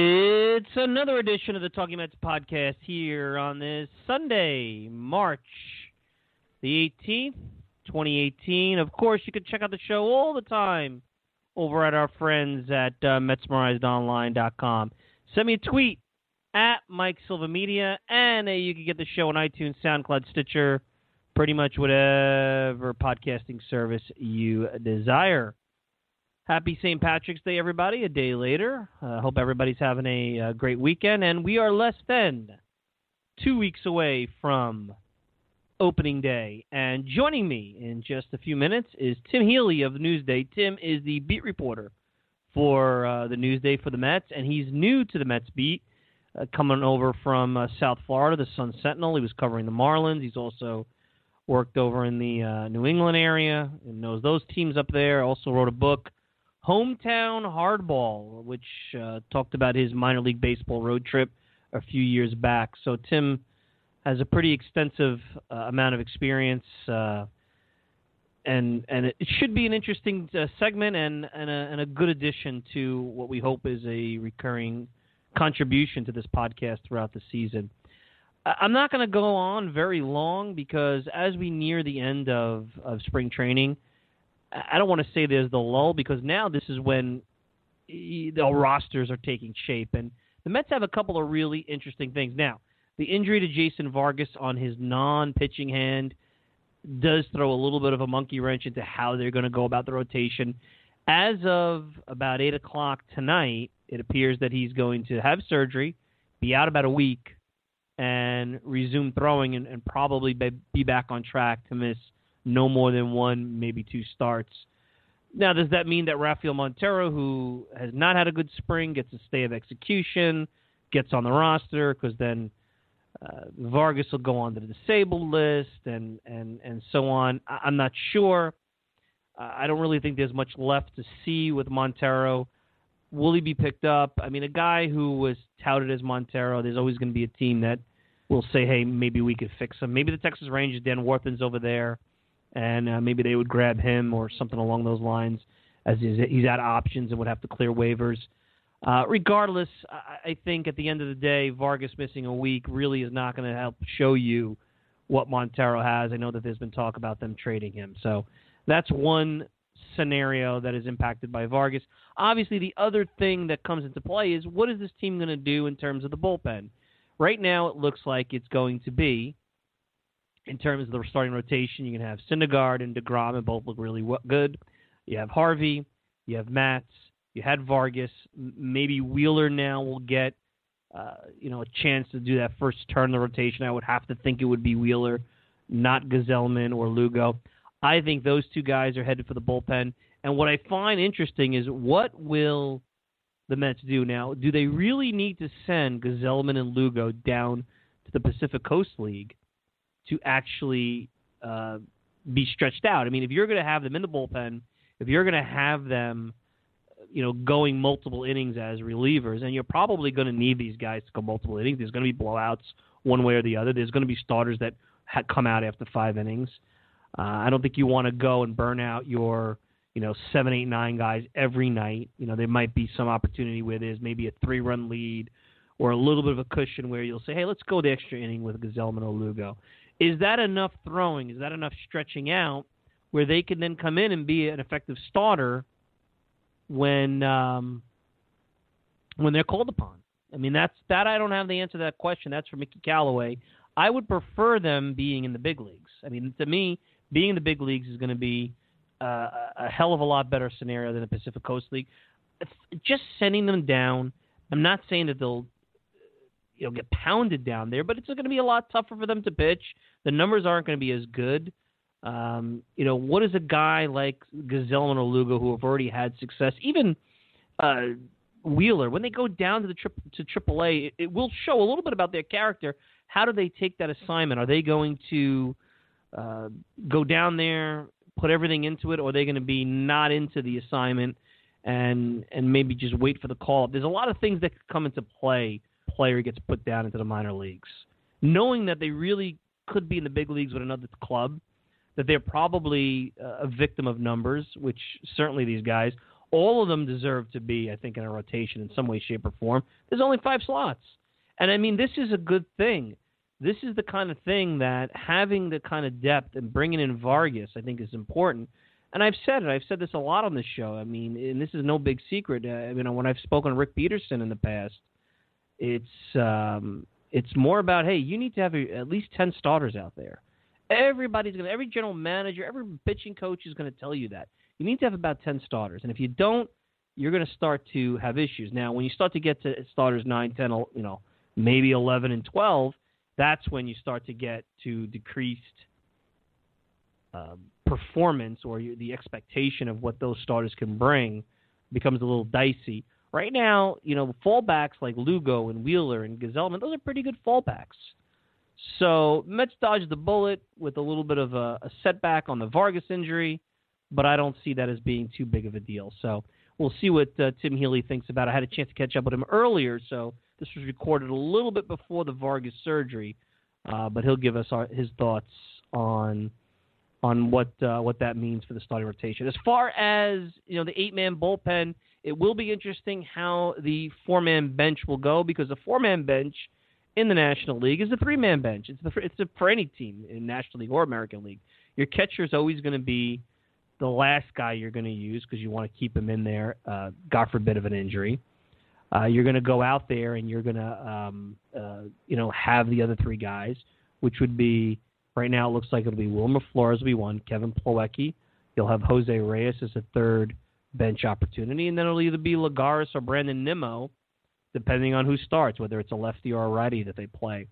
It's another edition of the Talking Mets podcast here on this Sunday, March the 18th, 2018. Of course, you can check out the show all the time over at our friends at uh, MetsMerizedOnline.com. Send me a tweet at Mike Silva Media, and uh, you can get the show on iTunes, SoundCloud, Stitcher, pretty much whatever podcasting service you desire. Happy St. Patrick's Day, everybody. A day later. I uh, hope everybody's having a, a, great weekend. And we are less than two weeks away from opening day. And joining me in just a few minutes is Tim Healy of Newsday. Tim is the beat reporter for uh, the Newsday for the Mets, and he's new to the Mets beat, uh, coming over from uh, South Florida, the Sun Sentinel. He was covering the Marlins. He's also worked over in the uh, New England area and knows those teams up there. Also wrote a book Hometown Hardball, which uh, talked about his minor league baseball road trip a few years back. So Tim has a pretty extensive uh, amount of experience, uh, and and it should be an interesting uh, segment and and a, and a good addition to what we hope is a recurring contribution to this podcast throughout the season. I'm not going to go on very long because as we near the end of, of spring training – I don't want to say there's the lull because now this is when the rosters are taking shape, and the Mets have a couple of really interesting things. Now, the injury to Jason Vargas on his non-pitching hand does throw a little bit of a monkey wrench into how they're going to go about the rotation. As of about eight o'clock tonight, it appears that he's going to have surgery, be out about a week, and resume throwing, and, and probably be back on track to miss no more than one, maybe two starts. Now, does that mean that Rafael Montero, who has not had a good spring, gets a stay of execution, gets on the roster? Because then uh, Vargas will go on the disabled list, and and and so on. I- I'm not sure. Uh, I don't really think there's much left to see with Montero. Will he be picked up? I mean, a guy who was touted as Montero, there's always going to be a team that will say, hey, maybe we could fix him. Maybe the Texas Rangers, Dan Warthen's over there and uh, maybe they would grab him or something along those lines, as he's, he's out options and would have to clear waivers. Uh, regardless, I, I think at the end of the day, Vargas missing a week really is not going to help show you what Montero has. I know that there's been talk about them trading him. So that's one scenario that is impacted by Vargas. Obviously, the other thing that comes into play is what is this team going to do in terms of the bullpen? Right now, it looks like it's going to be, in terms of the starting rotation, you can have Syndergaard and DeGrom, and both look really good. You have Harvey, you have Matz, you had Vargas. Maybe Wheeler now will get, uh, you know, a chance to do that first turn in the rotation. I would have to think it would be Wheeler, not Gsellman or Lugo. I think those two guys are headed for the bullpen. And what I find interesting is what will the Mets do now? Do they really need to send Gsellman and Lugo down to the Pacific Coast League to actually uh, be stretched out? I mean, if you're going to have them in the bullpen, if you're going to have them, you know, going multiple innings as relievers, and you're probably going to need these guys to go multiple innings. There's going to be blowouts one way or the other. There's going to be starters that ha- come out after five innings. Uh, I don't think you want to go and burn out your you know seven, eight, nine guys every night. You know there might be some opportunity where there's maybe a three-run lead or a little bit of a cushion where you'll say, hey, let's go the extra inning with Gsellman or Lugo. Is that enough throwing? Is that enough stretching out where they can then come in and be an effective starter when um, when they're called upon? I mean, that's that. I don't have the answer to that question. That's for Mickey Callaway. I would prefer them being in the big leagues. I mean, to me, being in the big leagues is going to be uh, a hell of a lot better scenario than the Pacific Coast League. Just sending them down. I'm not saying that they'll you know get pounded down there, but it's going to be a lot tougher for them to pitch. The numbers aren't going to be as good. Um, you know, what is a guy like Gsellman or Lugo who have already had success? Even uh, Wheeler, when they go down to the tri- to AAA, it, it will show a little bit about their character. How do they take that assignment? Are they going to uh, go down there, put everything into it, or are they going to be not into the assignment and and maybe just wait for the call up? There's a lot of things that could come into play. Player gets put down into the minor leagues, knowing that they really could be in the big leagues with another club, that they're probably a victim of numbers, which certainly these guys, all of them deserve to be, I think, in a rotation in some way, shape, or form. There's only five slots, and I mean this is a good thing this is the kind of thing that having the kind of depth and bringing in Vargas, I think, is important. And I've said it. I've said this a lot on this show. I mean, and this is no big secret. Uh, you know, when I've spoken to Rick Peterson in the past, it's um, it's more about hey, you need to have a, at least ten starters out there. Everybody's gonna, every general manager, every pitching coach is to tell you that you need to have about ten starters. And if you don't, you're going to start to have issues. Now, when you start to get to starters nine, ten, you know, maybe eleven and twelve that's when you start to get to decreased uh, performance or the expectation of what those starters can bring becomes a little dicey. Right now, you know, fallbacks like Lugo and Wheeler and Gsellman, those are pretty good fallbacks. So Mets dodged the bullet with a little bit of a, a setback on the Vargas injury, but I don't see that as being too big of a deal. So we'll see what uh, Tim Healy thinks about. it. I had a chance to catch up with him earlier, so this was recorded a little bit before the Vargas surgery, uh, but he'll give us our, his thoughts on on what uh, what that means for the starting rotation. As far as you know, the eight man bullpen, it will be interesting how the four man bench will go because the four man bench in the National League is a three man bench. It's the it's a, for any team in National League or American League. Your catcher is always going to be the last guy you're going to use because you want to keep him in there, uh, God forbid of an injury uh, you're going to go out there and you're going to, um, uh, you know, have the other three guys, which would be right now. It looks like it'll be Wilmer Flores will be one, Kevin Plawecki. You'll have Jose Reyes as a third bench opportunity, and then it'll either be Lagares or Brandon Nimmo, depending on who starts, whether it's a lefty or a righty that they play.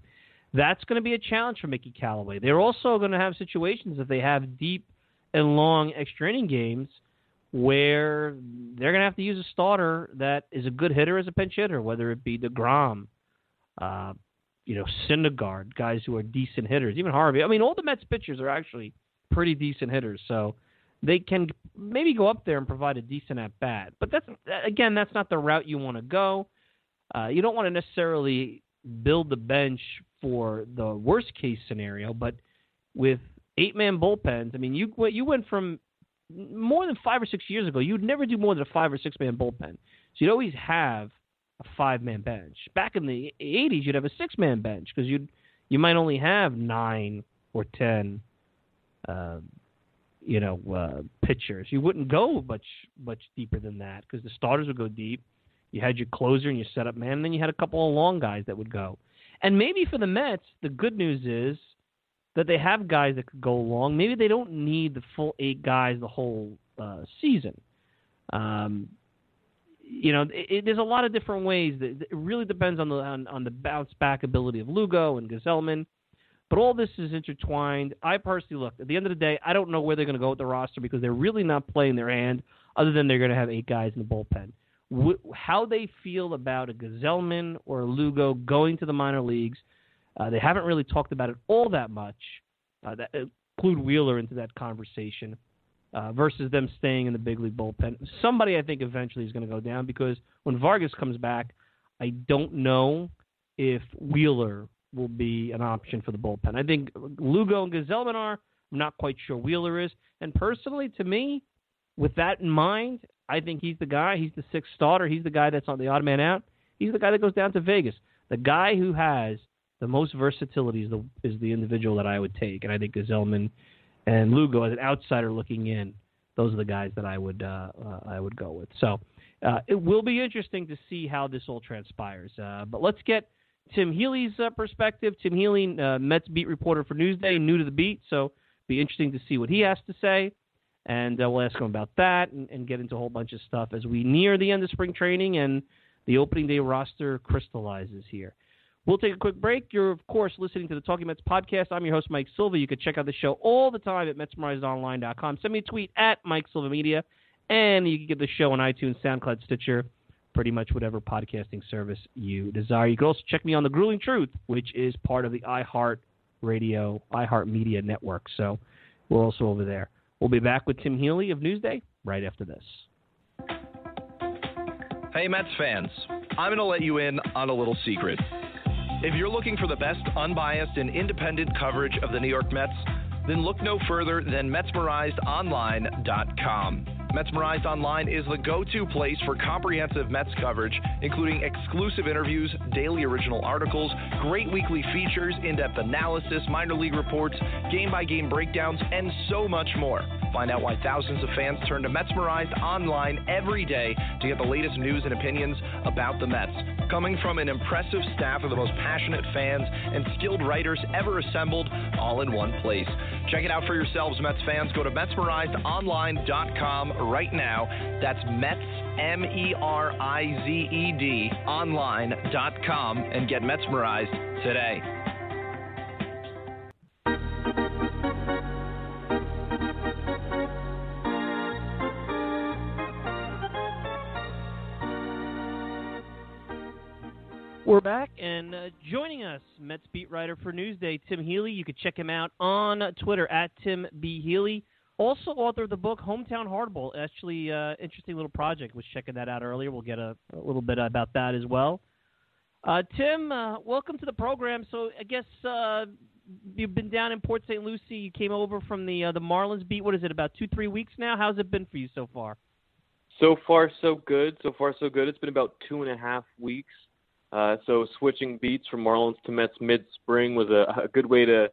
That's going to be a challenge for Mickey Callaway. They're also going to have situations if they have deep and long extra inning games – where they're going to have to use a starter that is a good hitter as a pinch hitter, whether it be DeGrom, uh, you know, Syndergaard, guys who are decent hitters, even Harvey. I mean, all the Mets pitchers are actually pretty decent hitters, so they can maybe go up there and provide a decent at bat. But that's again, that's not the route you want to go. Uh, you don't want to necessarily build the bench for the worst case scenario, but with eight man bullpens, I mean, you you went from more than five or six years ago, you'd never do more than a five or six man bullpen. So you'd always have a five man bench. Back in the 80s, you'd have a six man bench because you'd you might only have nine or ten, uh, you know, uh, pitchers. You wouldn't go much much deeper than that because the starters would go deep. You had your closer and your setup man, and then you had a couple of long guys that would go. And maybe for the Mets, the good news is that they have guys that could go long. Maybe they don't need the full eight guys the whole uh, season. Um, you know, it, it, there's a lot of different ways. That, it really depends on the on, on the bounce back ability of Lugo and Gsellman. But all this is intertwined. I personally look at the end of the day. I don't know where they're going to go with the roster because they're really not playing their hand, other than they're going to have eight guys in the bullpen. How they feel about a Gsellman or a Lugo going to the minor leagues, uh, they haven't really talked about it all that much. Uh, that include Wheeler into that conversation uh, versus them staying in the big league bullpen. Somebody I think eventually is going to go down because when Vargas comes back, I don't know if Wheeler will be an option for the bullpen. I think Lugo and Gsellman are. I'm not quite sure Wheeler is. And personally, to me, with that in mind, I think he's the guy. He's the sixth starter. He's the guy that's on the odd man out. He's the guy that goes down to Vegas. The guy who has the most versatility is the is the individual that I would take, and I think Gsellman and Lugo as an outsider looking in, those are the guys that I would uh, uh, I would go with. So uh, it will be interesting to see how this all transpires. Uh, but let's get Tim Healy's uh, perspective. Tim Healy, uh, Mets beat reporter for Newsday, new to the beat, so be interesting to see what he has to say. And we'll ask him about that and, and get into a whole bunch of stuff as we near the end of spring training and the opening day roster crystallizes here. We'll take a quick break. You're, of course, listening to the Talking Mets podcast. I'm your host, Mike Silva. You can check out the show all the time at MetsMerizedOnline.com. Send me a tweet at Mike Silva Media, and you can get the show on iTunes, SoundCloud, Stitcher, pretty much whatever podcasting service you desire. You can also check me on The Grueling Truth, which is part of the iHeart Radio, iHeart Media network. So we're also over there. We'll be back with Tim Healy of Newsday right after this. Hey, Mets fans. I'm going to let you in on a little secret. If you're looking for the best unbiased and independent coverage of the New York Mets, then look no further than MetsMerizedOnline.com. Metsmerized Online is the go to place for comprehensive Mets coverage, including exclusive interviews, daily original articles, great weekly features, in depth analysis, minor league reports, game by game breakdowns, and so much more. Find out why thousands of fans turn to Metsmerized Online every day to get the latest news and opinions about the Mets. Coming from an impressive staff of the most passionate fans and skilled writers ever assembled, all in one place. Check it out for yourselves, Mets fans. Go to MetsmerizedOnline.com right now. That's Mets, M E R I Z E D, online.com, and get Metsmerized today. We're back, and uh, joining us, Mets beat writer for Newsday, Tim Healy. You can check him out on Twitter at Tim B. Healy. Also, author of the book Hometown Hardball. Actually, uh, interesting little project. Was checking that out earlier. We'll get a, a little bit about that as well. Uh, Tim, uh, welcome to the program. So, I guess uh, you've been down in Port St. Lucie. You came over from the uh, the Marlins beat. What is it? About two, three weeks now. How's it been for you so far? So far, so good. So far, so good. It's been about two and a half weeks. Uh, so switching beats from Marlins to Mets mid-spring was a, a good way to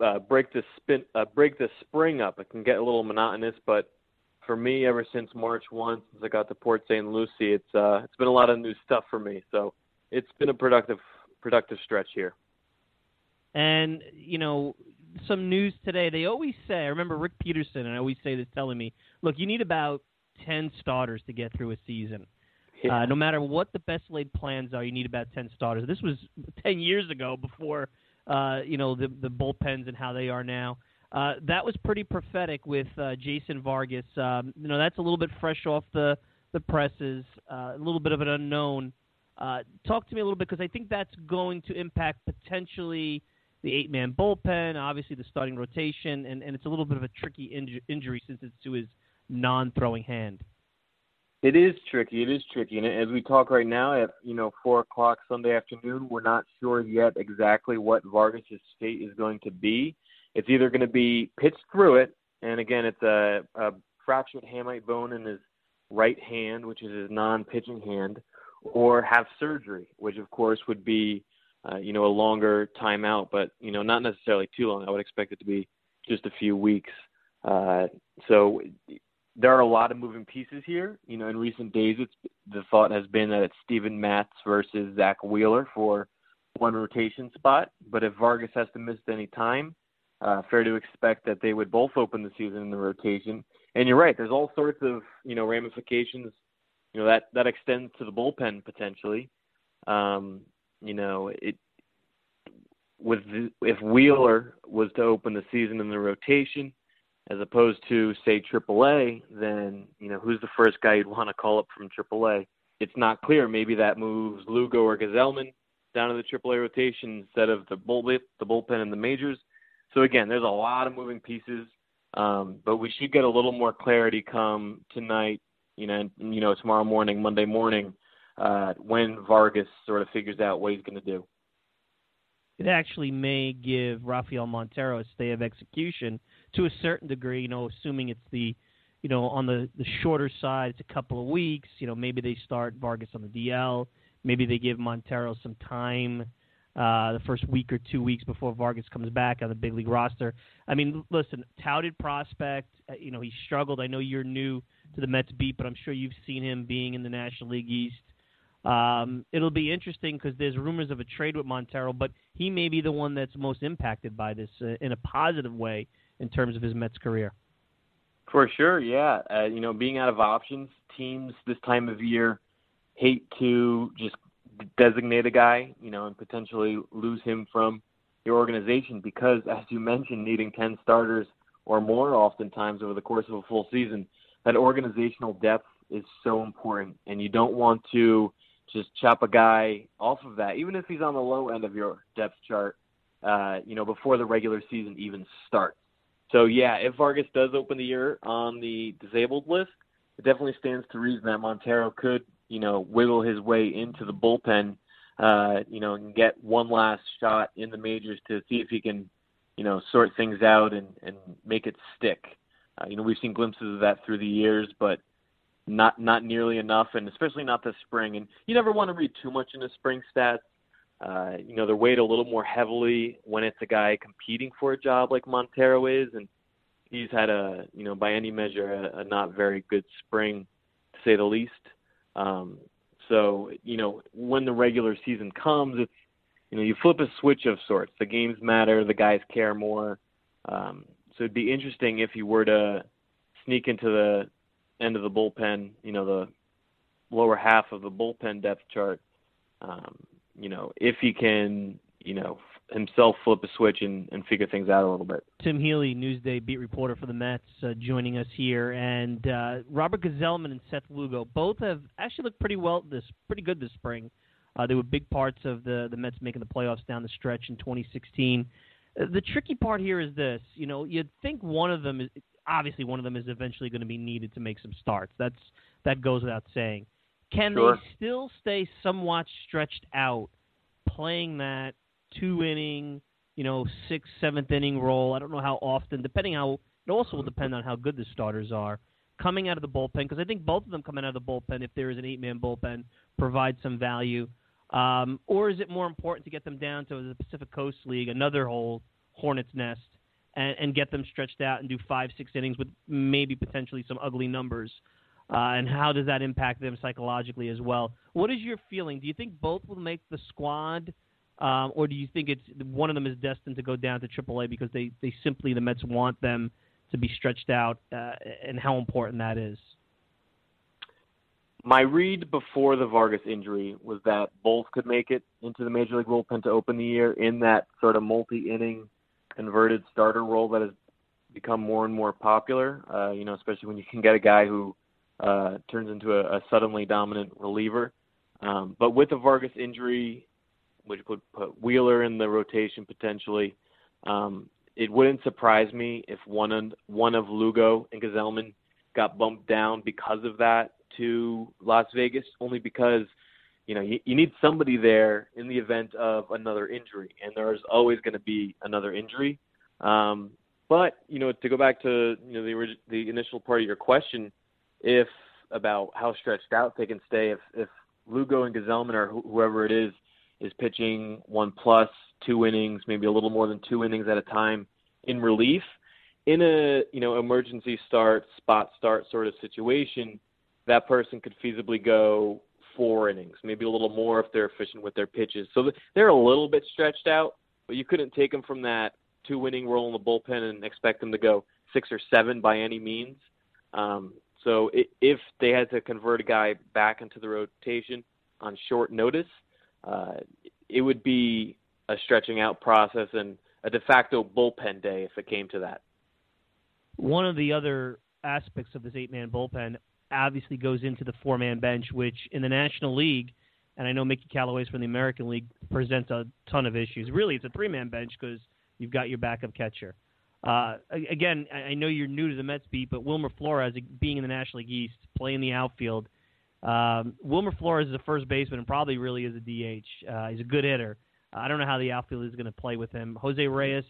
uh, break the spin, uh, break the spring up. It can get a little monotonous, but for me, ever since March 1, since I got to Port St. Lucie, it's uh, it's been a lot of new stuff for me. So it's been a productive productive stretch here. And you know, some news today. They always say. I remember Rick Peterson, and I always say this, telling me, "Look, you need about ten starters to get through a season." Yeah. Uh, no matter what the best laid plans are, you need about ten starters. This was ten years ago, before uh, you know the the bullpens and how they are now. Uh, that was pretty prophetic with uh, Jason Vargas. Um, you know that's a little bit fresh off the the presses, uh, a little bit of an unknown. Uh, talk to me a little bit because I think that's going to impact potentially the eight man bullpen, obviously the starting rotation, and, and it's a little bit of a tricky inju- injury since it's to his non throwing hand. It is tricky. It is tricky, and as we talk right now at you know four o'clock Sunday afternoon, we're not sure yet exactly what Vargas's state is going to be. It's either going to be pitched through it, and again, it's a, a fractured hamate bone in his right hand, which is his non-pitching hand, or have surgery, which of course would be, uh, you know, a longer timeout, but you know, not necessarily too long. I would expect it to be just a few weeks. Uh, so there are a lot of moving pieces here. You know, in recent days, it's the thought has been that it's Steven Matz versus Zack Wheeler for one rotation spot. But if Vargas has to miss any time, uh, fair to expect that they would both open the season in the rotation. And you're right. There's all sorts of you know ramifications. You know that that extends to the bullpen potentially. Um, you know it with the, if Wheeler was to open the season in the rotation, as opposed to say AAA, then you know who's the first guy you'd want to call up from AAA? It's not clear. Maybe that moves Lugo or Gsellman down to the AAA rotation instead of the bull the bullpen in the majors. So again, there's a lot of moving pieces, um, but we should get a little more clarity come tonight. You know, and, you know tomorrow morning, Monday morning, uh, when Vargas sort of figures out what he's going to do it actually may give Rafael Montero a stay of execution to a certain degree. You know, assuming it's the, you know, on the the shorter side, it's a couple of weeks. You know, maybe they start Vargas on the DL. Maybe they give Montero some time, uh, the first week or two weeks before Vargas comes back on the big league roster. I mean, listen, touted prospect. Uh, you know, he struggled. I know you're new to the Mets beat, but I'm sure you've seen him being in the National League East um, it'll be interesting because there's rumors of a trade with Montero, but he may be the one that's most impacted by this uh, in a positive way in terms of his Mets career. For sure, yeah. Uh, you know, being out of options, teams this time of year hate to just designate a guy, you know, and potentially lose him from your organization because, as you mentioned, needing 10 starters or more oftentimes over the course of a full season, that organizational depth is so important. And you don't want to just chop a guy off of that, even if he's on the low end of your depth chart, uh, you know, before the regular season even starts. So yeah, if Vargas does open the year on the disabled list, it definitely stands to reason that Montero could, you know, wiggle his way into the bullpen, uh, you know, and get one last shot in the majors to see if he can, you know, sort things out and and make it stick. Uh, you know, we've seen glimpses of that through the years, but not not nearly enough, and especially not this spring. And you never want to read too much into spring stats. Uh, you know, they're weighed a little more heavily when it's a guy competing for a job like Montero is, and he's had a you know by any measure a, a not very good spring, to say the least. Um, so you know when the regular season comes, it's you know you flip a switch of sorts. The games matter, the guys care more. Um, so it'd be interesting if he were to sneak into the end of the bullpen, you know, the lower half of the bullpen depth chart. Um, you know, if he can, you know, himself flip a switch and, and figure things out a little bit. Tim Healy, Newsday beat reporter for the Mets, uh, joining us here, and uh, Robert Gsellman and Seth Lugo both have actually looked pretty well this, pretty good this spring. Uh, they were big parts of the the Mets making the playoffs down the stretch in 2016. Uh, the tricky part here is this, you know, you'd think one of them is obviously one of them is eventually going to be needed to make some starts. That's that goes without saying. Can sure. they still stay somewhat stretched out, playing that two inning, you know, sixth, seventh inning role? I don't know how often, depending how. It also will depend on how good the starters are coming out of the bullpen because I think both of them coming out of the bullpen, if there is an eight-man bullpen, provide some value. Um, or is it more important to get them down to the Pacific Coast League, another whole hornet's nest, and, and get them stretched out and do five, six innings with maybe potentially some ugly numbers? Uh, and how does that impact them psychologically as well? What is your feeling? Do you think both will make the squad, um, or do you think it's one of them is destined to go down to AAA because they, they simply the Mets want them to be stretched out, uh, and how important that is? My read before the Vargas injury was that both could make it into the Major League bullpen to open the year in that sort of multi-inning converted starter role that has become more and more popular. Uh, you know, especially when you can get a guy who uh, turns into a, a suddenly dominant reliever. Um, but with the Vargas injury, which would put Wheeler in the rotation potentially, um, it wouldn't surprise me if one of, one of Lugo and Gsellman got bumped down because of that to Las Vegas, only because you know, you, you need somebody there in the event of another injury, and there's always going to be another injury. Um, but you know, to go back to you know the the initial part of your question, if about how stretched out they can stay if if Lugo and Gsellman or wh- whoever it is is pitching one plus two innings, maybe a little more than two innings at a time in relief. In a you know emergency start, spot start sort of situation, that person could feasibly go four innings, maybe a little more if they're efficient with their pitches. So they're a little bit stretched out, but you couldn't take them from that two inning role in the bullpen and expect them to go six or seven by any means. Um, so if they had to convert a guy back into the rotation on short notice, uh, it would be a stretching out process and a de facto bullpen day if it came to that. One of the other aspects of this eight-man bullpen obviously goes into the four-man bench, which in the National League, and I know Mickey Callaway's from the American League, presents a ton of issues. Really, it's a three-man bench because you've got your backup catcher. Uh, again, I know you're new to the Mets beat, but Wilmer Flores, being in the National League East, playing the outfield, um, Wilmer Flores is a first baseman and probably really is a DH. Uh, he's a good hitter. I don't know how the outfield is going to play with him. Jose Reyes,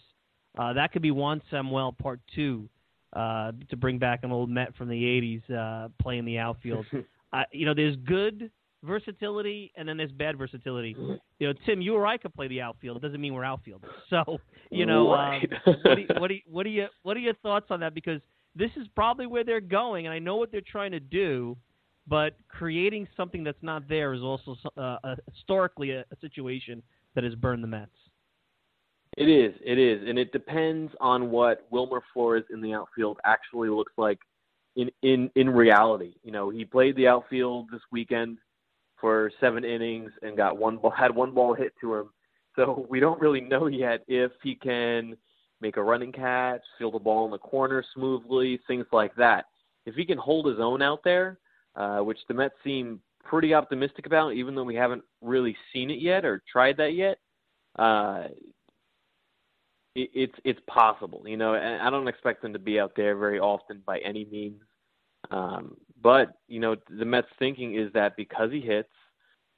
uh, that could be Juan Samuel Part Two uh, to bring back an old Met from the '80s uh, playing the outfield. uh, you know, there's good versatility and then there's bad versatility. You know, Tim, you or I could play the outfield. It doesn't mean we're outfielders. So, you know, right. um, what, do what, do what are you what are your thoughts on that? Because this is probably where they're going, and I know what they're trying to do, but creating something that's not there is also uh, a, historically a, a situation that has burned the Mets. It is, it is, and it depends on what Wilmer Flores in the outfield actually looks like in in in reality. You know, he played the outfield this weekend for seven innings and got one ball had one ball hit to him. So we don't really know yet if he can make a running catch, field the ball in the corner smoothly, things like that. If he can hold his own out there, uh, which the Mets seem pretty optimistic about, even though we haven't really seen it yet or tried that yet. Uh, it, it's it's possible, you know, and I don't expect them to be out there very often by any means. Um, but you know, the Mets' thinking is that because he hits,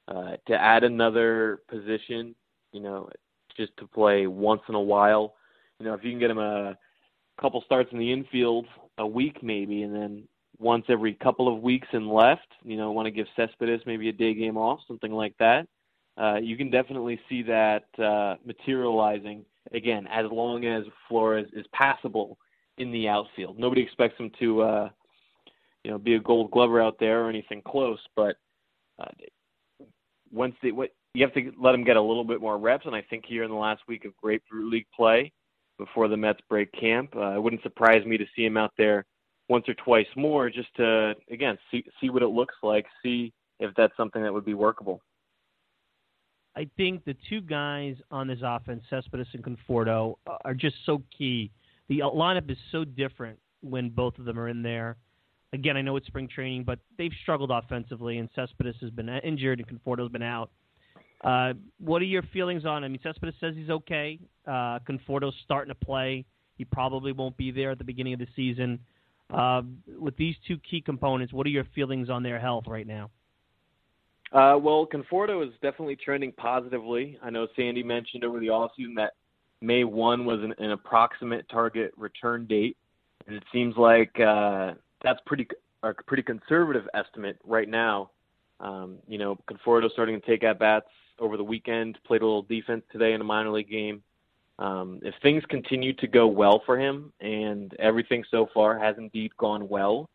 uh, to add another position, you know, just to play once in a while, you know, if you can get him a couple starts in the infield a week maybe, and then once every couple of weeks and left, you know, want to give Cespedes maybe a day game off, something like that. Uh, you can definitely see that uh, materializing again as long as Flores is passable in the outfield. Nobody expects him to uh, you know be a Gold Glover out there or anything close, but uh, once they what you have to let him get a little bit more reps, and I think here in the last week of Grapefruit League play before the Mets break camp, uh, it wouldn't surprise me to see him out there once or twice more, just to again see see what it looks like, see if that's something that would be workable. I think the two guys on this offense, Cespedes and Conforto, are just so key. The lineup is so different when both of them are in there. Again, I know it's spring training, but they've struggled offensively, and Cespedes has been injured and Conforto's been out. Uh, what are your feelings on? I mean, Cespedes says he's okay. Uh, Conforto's starting to play. He probably won't be there at the beginning of the season. Uh, with these two key components, what are your feelings on their health right now? Uh, well, Conforto is definitely trending positively. I know Sandy mentioned over the offseason that May 1 was an, an approximate target return date, and it seems like uh, that's pretty a pretty conservative estimate right now. Um, you know, Conforto starting to take at bats over the weekend, played a little defense today in a minor league game. Um, if things continue to go well for him, and everything so far has indeed gone well,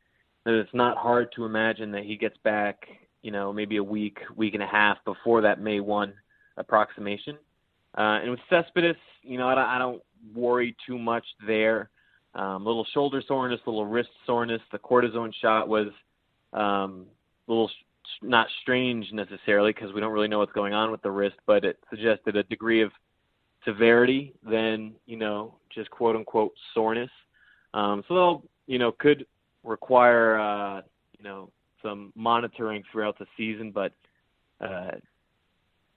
then it's not hard to imagine that he gets back, you know, maybe a week, week and a half before that May 1 approximation. Uh, and with Cespedes, you know, I don't, I don't worry too much there. Um, little shoulder soreness, little wrist soreness. The cortisone shot was um, a little sh- not strange necessarily because we don't really know what's going on with the wrist, but it suggested a degree of severity than you know just quote unquote soreness. Um, so they'll you know could require uh, you know some monitoring throughout the season, but uh,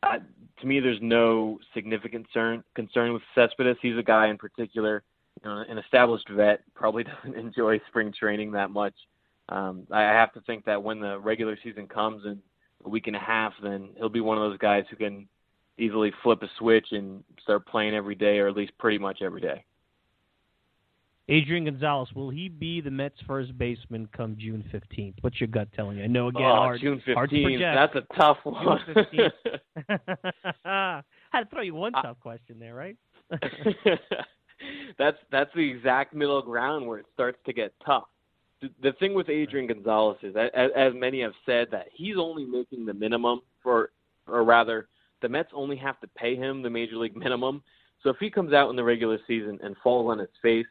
I, to me, there's no significant concern concern with Cespedes. He's a guy in particular you know, an established vet probably doesn't enjoy spring training that much. Um, I have to think that when the regular season comes in a week and a half, then he'll be one of those guys who can easily flip a switch and start playing every day, or at least pretty much every day. Adrian Gonzalez, will he be the Mets first baseman come June 15th? What's your gut telling you? I know again, oh, hard, June 15th. to. That's a tough one. I had to throw you one tough question there, right? That's that's the exact middle ground where it starts to get tough. The, the thing with Adrian Gonzalez is, as, as many have said, that he's only making the minimum for, or rather, the Mets only have to pay him the major league minimum. So if he comes out in the regular season and falls on his face,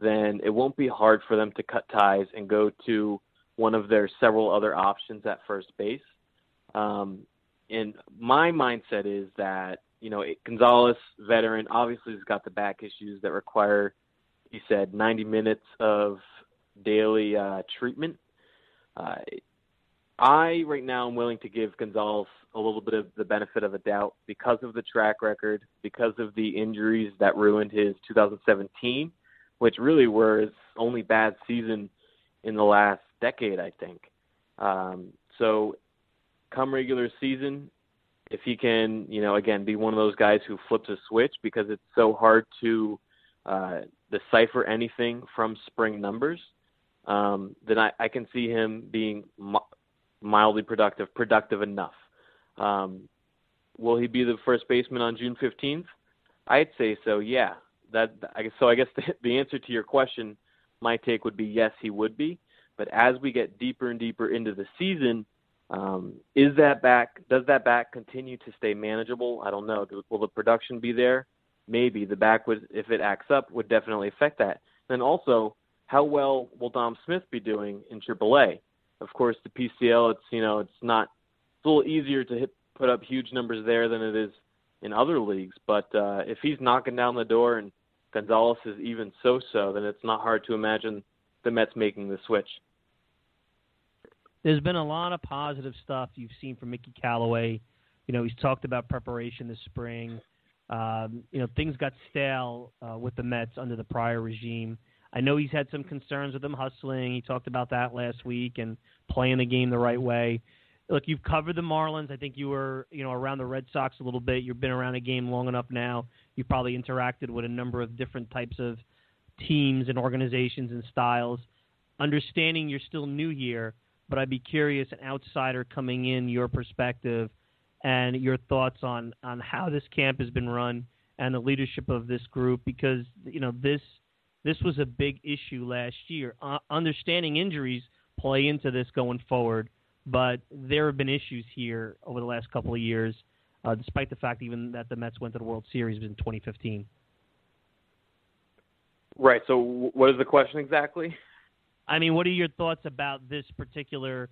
then it won't be hard for them to cut ties and go to one of their several other options at first base. Um, and my mindset is that you know Gonzalez, veteran, obviously has got the back issues that require, he said, 90 minutes of daily uh, treatment. Uh, I right now am willing to give Gonzalez a little bit of the benefit of the doubt because of the track record, because of the injuries that ruined his 2017, which really were his only bad season in the last decade, I think. Um, so, come regular season, if he can, you know, again, be one of those guys who flips a switch because it's so hard to uh, decipher anything from spring numbers, um, then I, I can see him being mildly productive, productive enough. Um, will he be the first baseman on June 15th? I'd say so. Yeah. That so. I guess the, the answer to your question, my take would be yes, he would be. But as we get deeper and deeper into the season, um, is that back? Does that back continue to stay manageable? I don't know. Will the production be there? Maybe the back would, if it acts up, would definitely affect that. Then also, how well will Dom Smith be doing in AAA? Of course, the PCL, it's you know, it's not. It's a little easier to hit, put up huge numbers there than it is in other leagues. But uh, if he's knocking down the door and Gonzalez is even so-so, then it's not hard to imagine the Mets making the switch there's been a lot of positive stuff you've seen from Mickey Callaway. You know, he's talked about preparation this spring. Um, you know, things got stale uh, with the Mets under the prior regime. I know he's had some concerns with them hustling. He talked about that last week and playing the game the right way. Look, you've covered the Marlins. I think you were, you know, around the Red Sox a little bit. You've been around a game long enough now. You've probably interacted with a number of different types of teams and organizations and styles. Understanding you're still new here, but I'd be curious, an outsider coming in, your perspective and your thoughts on on how this camp has been run and the leadership of this group, because you know this this was a big issue last year. Uh, understanding injuries play into this going forward, but there have been issues here over the last couple of years, uh, despite the fact even that the Mets went to the World Series in 2015. Right. So, what is the question exactly? I mean, what are your thoughts about this particular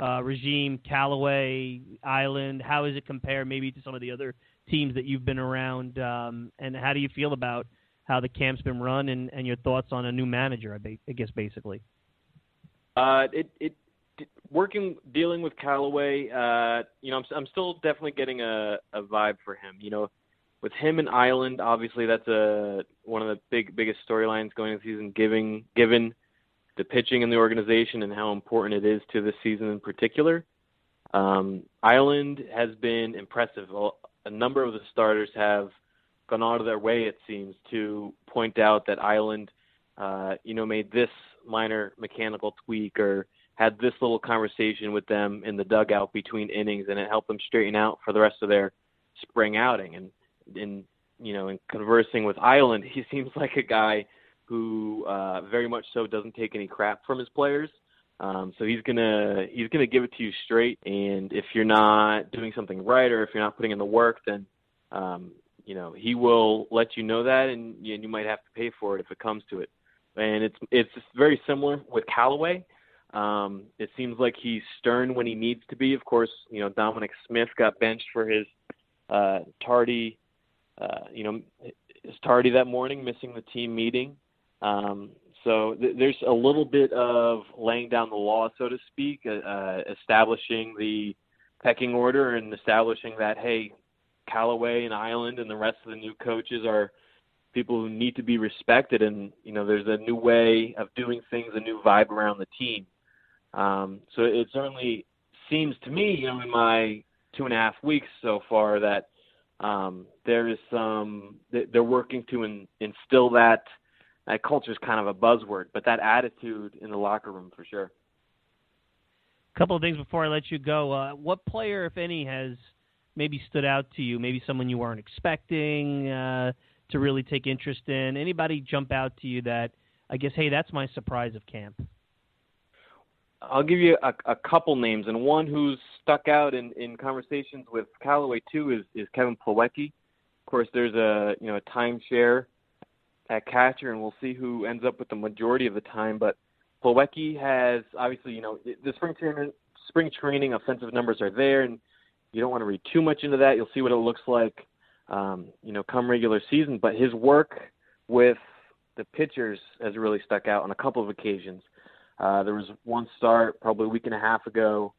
uh, regime, Callaway Eiland? How does it compare maybe to some of the other teams that you've been around? Um, and how do you feel about how the camp's been run and, and your thoughts on a new manager? I, guess basically. Uh, it, it working dealing with Callaway. Uh, you know, I'm I'm still definitely getting a a vibe for him. You know, with him and Eiland, obviously that's a one of the big biggest storylines going into the season. Giving given the pitching in the organization and how important it is to this season in particular. Um, Eiland has been impressive. A number of the starters have gone out of their way, it seems, to point out that Eiland, uh, you know, made this minor mechanical tweak or had this little conversation with them in the dugout between innings, and it helped them straighten out for the rest of their spring outing. And in you know, in conversing with Eiland, he seems like a guy who uh, very much so doesn't take any crap from his players. Um, so he's gonna he's gonna give it to you straight. And if you're not doing something right or if you're not putting in the work, then um, you know he will let you know that, and, and you might have to pay for it if it comes to it. And it's it's very similar with Callaway. Um, it seems like he's stern when he needs to be. Of course, you know Dominic Smith got benched for his uh, tardy, uh, you know, his tardy that morning, missing the team meeting. Um, so th- there's a little bit of laying down the law, so to speak, uh, uh, establishing the pecking order and establishing that hey, Callaway and Eiland and the rest of the new coaches are people who need to be respected, and you know there's a new way of doing things, a new vibe around the team. Um, so it certainly seems to me, you know, in my two and a half weeks so far, that um, there is some they're working to in, instill that that culture is kind of a buzzword, but that attitude in the locker room for sure. A couple of things before I let you go. Uh, what player, if any, has maybe stood out to you? Maybe someone you weren't expecting uh, to really take interest in. Anybody jump out to you that I guess, hey, that's my surprise of camp? I'll give you a, a couple names, and one who's stuck out in, in conversations with Callaway too is, is Kevin Plawecki. Of course, there's a you know a timeshare at catcher, and we'll see who ends up with the majority of the time. But Plawecki has obviously you know the spring training spring training offensive numbers are there, and you don't want to read too much into that. You'll see what it looks like, um, you know, come regular season. But his work with the pitchers has really stuck out on a couple of occasions. Uh, there was one start probably a week and a half ago.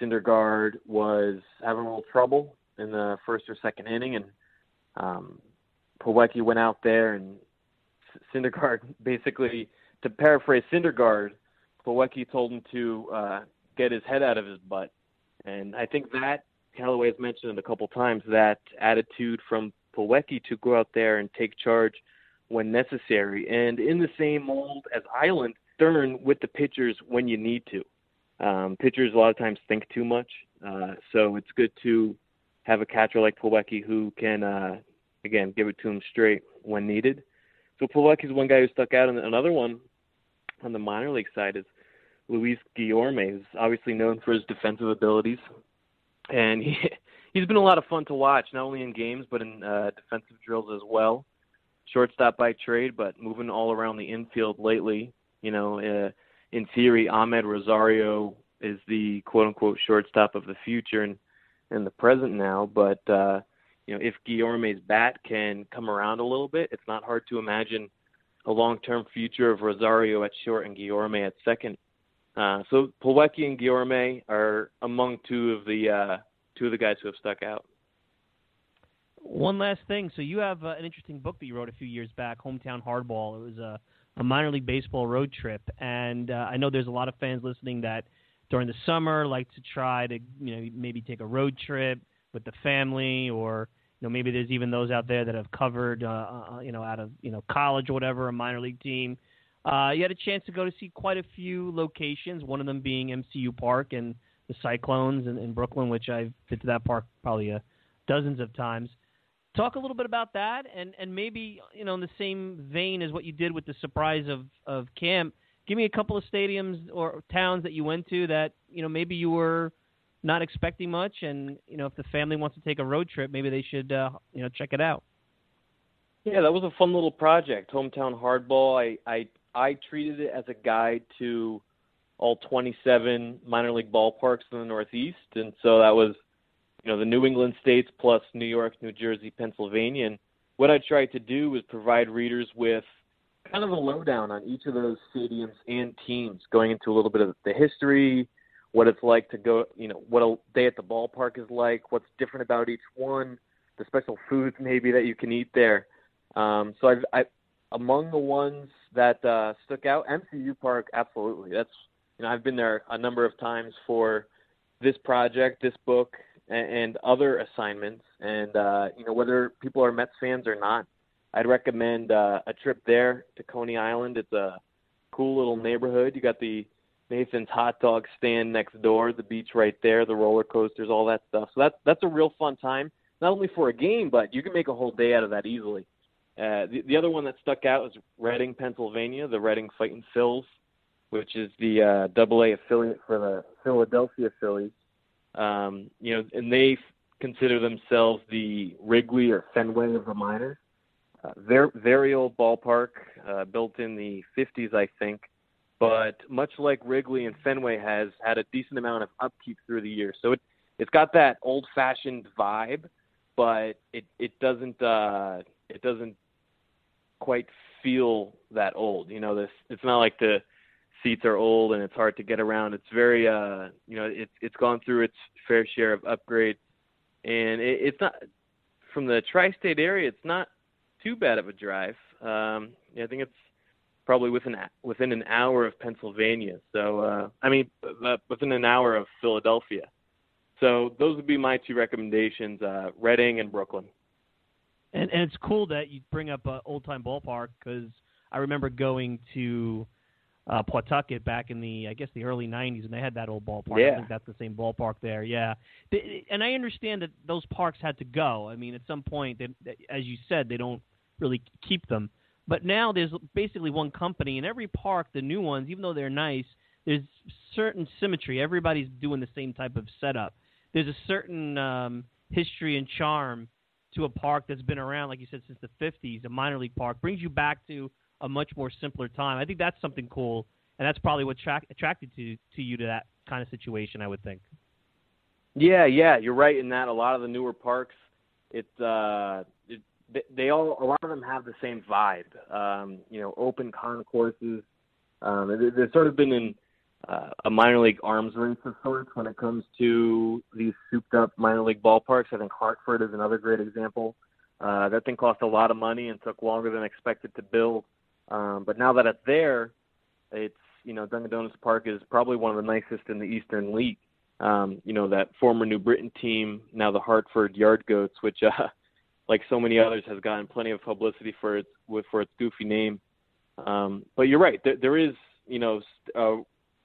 Syndergaard was having a little trouble in the first or second inning, and um, Plawecki went out there and Syndergaard basically, to paraphrase Syndergaard, Plawecki told him to uh, get his head out of his butt, and I think that Callaway has mentioned it a couple times that attitude from Plawecki to go out there and take charge when necessary, and in the same mold as Eiland, stern with the pitchers when you need to. Um, pitchers a lot of times think too much, uh, so it's good to have a catcher like Plawecki who can, uh, again, give it to him straight when needed. So Plawecki is one guy who stuck out, and another one on the minor league side is Luis Guillorme, who's obviously known for his defensive abilities, and he he's been a lot of fun to watch, not only in games but in uh, defensive drills as well. Shortstop by trade, but moving all around the infield lately. You know, uh, in theory, Amed Rosario is the quote unquote shortstop of the future and in the present now. But uh, you know, if Guillorme's bat can come around a little bit, it's not hard to imagine a long-term future of Rosario at short and Guillorme at second. Uh, so Plawecki and Guillorme are among two of the uh, two of the guys who have stuck out. One last thing. So you have uh, an interesting book that you wrote a few years back, Hometown Hardball. It was a a minor league baseball road trip, and uh, I know there's a lot of fans listening that during the summer like to try to you know maybe take a road trip with the family, or know maybe there's even those out there that have covered uh, uh, you know out of you know college or whatever a minor league team. Uh, you had a chance to go to see quite a few locations. One of them being MCU Park and the Cyclones in, in Brooklyn, which I've been to that park probably uh, dozens of times. Talk a little bit about that, and and maybe you know in the same vein as what you did with the surprise of of camp. Give me a couple of stadiums or towns that you went to that you know maybe you were not expecting much, and you know if the family wants to take a road trip, maybe they should uh, you know check it out. Yeah, that was a fun little project, hometown hardball. I I I treated it as a guide to all 27 minor league ballparks in the Northeast, and so that was you know the New England states plus New York, New Jersey, Pennsylvania. And what I tried to do was provide readers with kind of a lowdown on each of those stadiums and teams, going into a little bit of the history, what it's like to go, you know, what a day at the ballpark is like, what's different about each one, the special foods maybe that you can eat there. Um, so I've, I, among the ones that uh, stuck out, MCU Park, absolutely. That's you know I've been there a number of times for this project, this book, and, and other assignments. And uh, you know, whether people are Mets fans or not, I'd recommend uh, a trip there to Coney Island. It's a cool little neighborhood. You got the Nathan's hot dog stand next door, the beach right there, the roller coasters, all that stuff. So that's that's a real fun time, not only for a game, but you can make a whole day out of that easily. Uh, the, the other one that stuck out is Reading, Pennsylvania, the Reading Fighting Phils, which is the uh, Double A affiliate for the Philadelphia Phillies. Um, you know, and they consider themselves the Wrigley or Fenway of the minors. Uh, very, very old ballpark, uh, built in the 50s, I think. But much like Wrigley and Fenway has had a decent amount of upkeep through the years, so it it's got that old-fashioned vibe, but it it doesn't uh, it doesn't quite feel that old. You know, this it's not like the seats are old and it's hard to get around. It's very, uh, you know, it's it's gone through its fair share of upgrades, and it, it's not from the tri-state area. It's not too bad of a drive. Um, yeah, I think it's probably within within an hour of Pennsylvania. So, uh, I mean, uh, within an hour of Philadelphia. So those would be my two recommendations: uh, Reading and Brooklyn. And and it's cool that you bring up uh, old time ballpark because I remember going to uh, Pawtucket back in the I guess the early '90s, and they had that old ballpark. Yeah. I think that's the same ballpark there. Yeah, and I understand that those parks had to go. I mean, at some point, they, as you said, they don't really keep them. But now there's basically one company in every park. The new ones, even though they're nice, there's certain symmetry. Everybody's doing the same type of setup. There's a certain um, history and charm to a park that's been around, like you said, since the 50s. A minor league park brings you back to a much more simpler time. I think that's something cool, and that's probably what tra- attracted to to you to that kind of situation. I would think. Yeah, yeah, you're right in that a lot of the newer parks, it's uh, it, they, all a lot of them have the same vibe. Um, you know, open concourses. Um, there- there's sort of been in uh, a minor league arms race of sorts when it comes to these souped up minor league ballparks. I think Hartford is another great example. Uh, that thing cost a lot of money and took longer than expected to build. Um, but now that it's there, it's you know Dunkin' Donuts Park is probably one of the nicest in the Eastern League um, you know, that former New Britain team, now the Hartford Yard Goats, which, uh, like so many others, has gotten plenty of publicity for its for its goofy name. Um, but you're right, there, there is, you know, a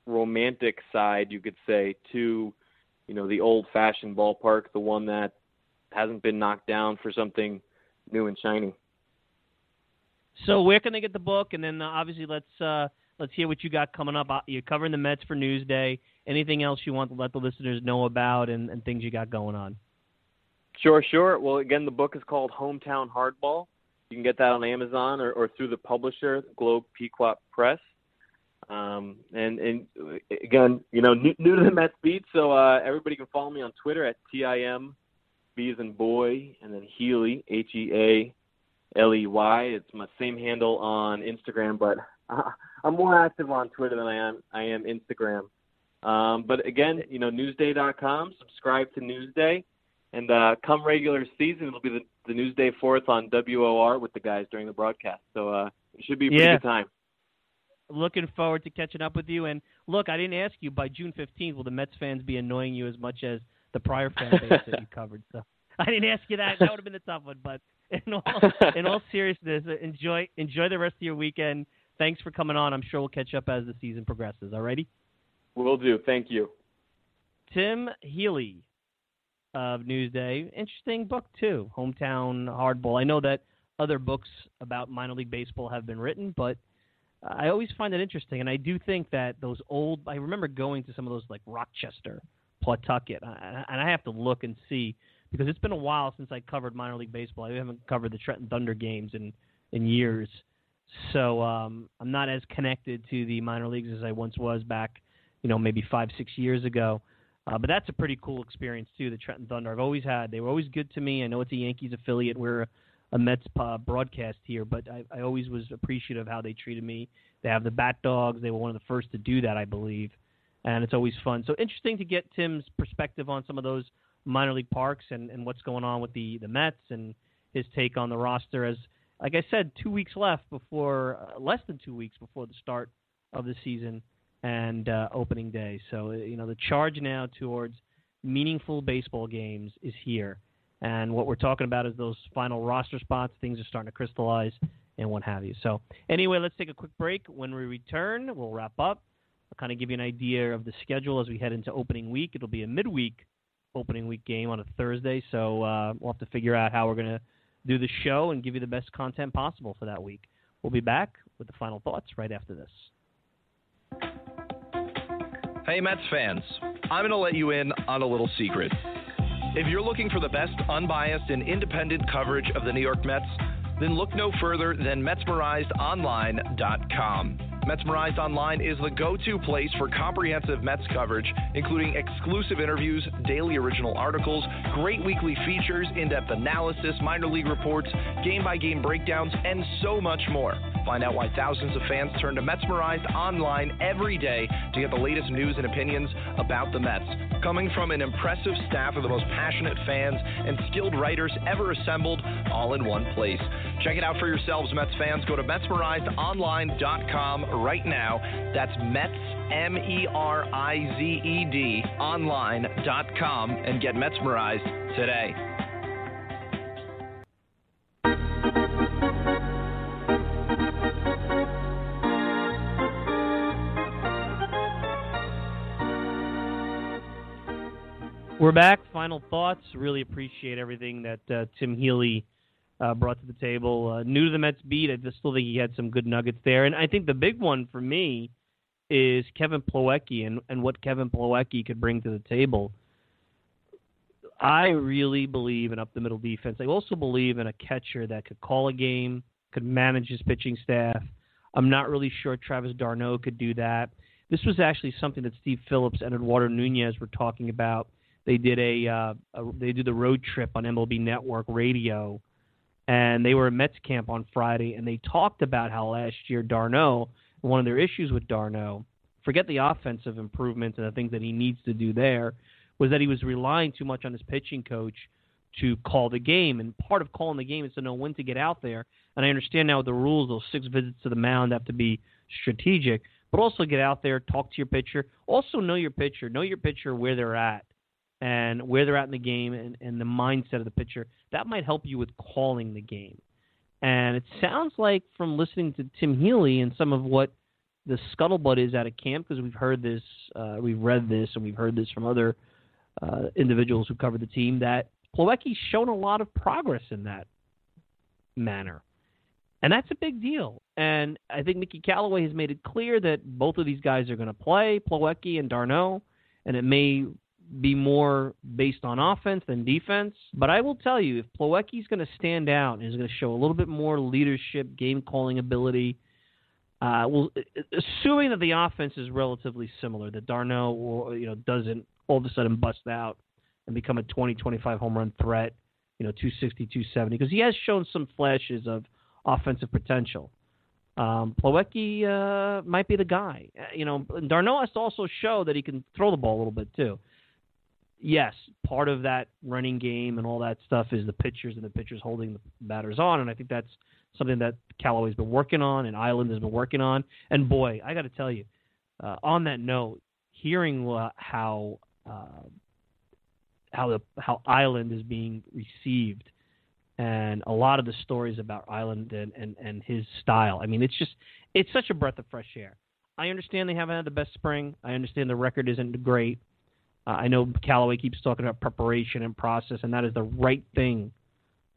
romantic side, you could say, to, you know, the old-fashioned ballpark, the one that hasn't been knocked down for something new and shiny. So where can they get the book? And then uh, obviously let's uh, let's hear what you got coming up. Uh, You're covering the Mets for Newsday. Anything else you want to let the listeners know about and, and things you got going on? Sure, sure. Well, again, the book is called Hometown Hardball. You can get that on Amazon or, or through the publisher, Globe Pequot Press. Um, and, and again, you know, new, new to the Mets beat, so uh, everybody can follow me on Twitter at tim b in boy, and then Healey H E A L E Y. It's my same handle on Instagram, but uh, I'm more active on Twitter than I am I am Instagram. Um, but again, you know, Newsday.com. Subscribe to Newsday. And uh, come regular season, it'll be the, the Newsday Fourth on WOR with the guys during the broadcast. So uh, it should be a pretty Yeah. good time. Looking forward to catching up with you. And look, I didn't ask you by June 15th. Will the Mets fans be annoying you as much as the prior fan base that you covered? So I didn't ask you that. That would have been the tough one. But in all, in all seriousness, enjoy enjoy the rest of your weekend. Thanks for coming on. I'm sure we'll catch up as the season progresses. All Alrighty. Will do. Thank you. Tim Healey of Newsday. Interesting book too. Hometown Hardball. I know that other books about minor league baseball have been written, but I always find it interesting, and I do think that those old. I remember going to some of those like Rochester, Pawtucket, and I have to look and see because it's been a while since I covered minor league baseball. I haven't covered the Trenton Thunder games in in years, so um, I'm not as connected to the minor leagues as I once was back, you know, maybe five six years ago. Uh, but that's a pretty cool experience too. The Trenton Thunder. I've always had. They were always good to me. I know it's a Yankees affiliate. We're a, Mets uh, broadcast here, but I, I always was appreciative of how they treated me. They have the Bat Dogs. They were one of the first to do that, I believe, and it's always fun. So interesting to get Tim's perspective on some of those minor league parks and, and what's going on with the the Mets and his take on the roster. As like I said, two weeks left before uh, less than two weeks before the start of the season and uh, opening day. So uh, you know the charge now towards meaningful baseball games is here, and what we're talking about is those final roster spots. Things are starting to crystallize and what have you. So anyway, let's take a quick break. When we return, we'll wrap up. I'll kind of give you an idea of the schedule as we head into opening week. It'll be a midweek opening week game on a Thursday, so uh, we'll have to figure out how we're going to do the show and give you the best content possible for that week. We'll be back with the final thoughts right after this. Hey, Mets fans, I'm going to let you in on a little secret. If you're looking for the best unbiased and independent coverage of the New York Mets, then look no further than MetsmerizedOnline.com. Metsmerized Online is the go to place for comprehensive Mets coverage, including exclusive interviews, daily original articles, great weekly features, in depth analysis, minor league reports, game by game breakdowns, and so much more. Find out why thousands of fans turn to Metsmerized Online every day to get the latest news and opinions about the Mets. Coming from an impressive staff of the most passionate fans and skilled writers ever assembled, all in one place. Check it out for yourselves, Mets fans. Go to MetsmerizedOnline.com right now. That's Mets, M E R I Z E D, online.com, and get Metsmerized today. We're back. Final thoughts. Really appreciate everything that uh, Tim Healey uh, brought to the table. Uh, new to the Mets beat. I just still think he had some good nuggets there. And I think the big one for me is Kevin Plawecki and, and what Kevin Plawecki could bring to the table. I really believe in up the middle defense. I also believe in a catcher that could call a game, could manage his pitching staff. I'm not really sure Travis d'Arnaud could do that. This was actually something that Steve Phillips and Eduardo Nunez were talking about. They did a, uh, a they did the road trip on MLB Network Radio, and they were at Mets camp on Friday, and they talked about how last year d'Arnaud, one of their issues with d'Arnaud, forget the offensive improvements and the things that he needs to do there, was that he was relying too much on his pitching coach to call the game. And part of calling the game is to know when to get out there. And I understand now with the rules, those six visits to the mound have to be strategic, but also get out there, talk to your pitcher. Also know your pitcher, know your pitcher where they're at and where they're at in the game and, and the mindset of the pitcher. That might help you with calling the game. And it sounds like from listening to Tim Healey and some of what the scuttlebutt is out of camp, because we've heard this, uh, we've read this, and we've heard this from other uh, individuals who cover the team, that Plawecki's shown a lot of progress in that manner. And that's a big deal. And I think Mickey Callaway has made it clear that both of these guys are going to play, Plawecki and d'Arnaud, and it may be more based on offense than defense. But I will tell you, if Plawecki's going to stand out and is going to show a little bit more leadership, game calling ability, uh, well, assuming that the offense is relatively similar, that d'Arnaud or you know doesn't all of a sudden bust out and become a 20, 25 home run threat, you know, 260, 270, because he has shown some flashes of offensive potential. Um, Plawecki uh, might be the guy. Uh, you know, d'Arnaud has to also show that he can throw the ball a little bit too yes, part of that running game and all that stuff is the pitchers and the pitchers holding the batters on, and I think that's something that Callaway's been working on and Eiland has been working on. And boy, I got to tell you, uh, on that note, hearing how uh, how the how Eiland is being received, and a lot of the stories about Eiland and, and and his style. I mean, it's just it's such a breath of fresh air. I understand they haven't had the best spring. I understand the record isn't great. Uh, I know Callaway keeps talking about preparation and process, and that is the right thing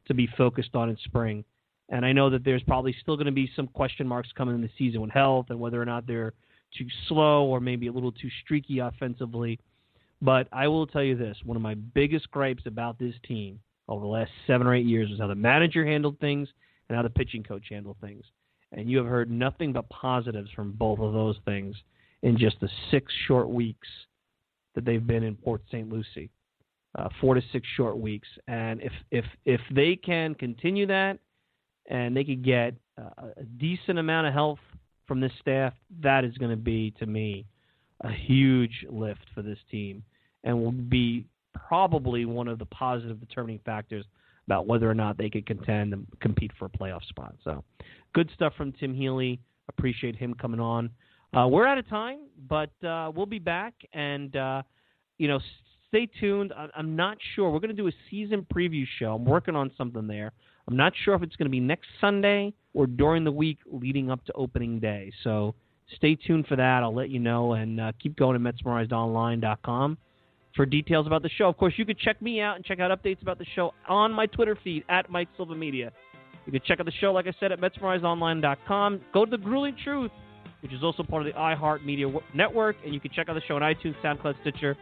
to be focused on in spring. And I know that there's probably still going to be some question marks coming in the season with health and whether or not they're too slow or maybe a little too streaky offensively. But I will tell you this one of my biggest gripes about this team over the last seven or eight years was how the manager handled things and how the pitching coach handled things. And you have heard nothing but positives from both of those things in just the six short weeks that they've been in Port St. Lucie, uh, four to six short weeks. And if if if they can continue that, and they could get uh, a decent amount of health from this staff, that is going to be to me a huge lift for this team, and will be probably one of the positive determining factors about whether or not they could contend and compete for a playoff spot. So, good stuff from Tim Healey. Appreciate him coming on. Uh, we're out of time, but uh, we'll be back, and uh, you know, stay tuned. I'm not sure. We're going to do a season preview show. I'm working on something there. I'm not sure if it's going to be next Sunday or during the week leading up to opening day. So stay tuned for that. I'll let you know, and uh, keep going to MetsmerizedOnline.com for details about the show. Of course, you can check me out and check out updates about the show on my Twitter feed at Mike Silva Media. You can check out the show, like I said, at MetsmerizedOnline.com. Go to the Grueling Truth which is also part of the iHeartMedia network. And you can check out the show on iTunes, SoundCloud, Stitcher,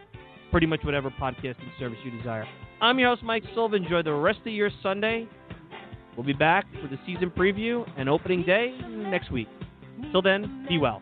pretty much whatever podcasting service you desire. I'm your host, Mike Silva. Enjoy the rest of your Sunday. We'll be back for the season preview and opening day next week. Till then, be well.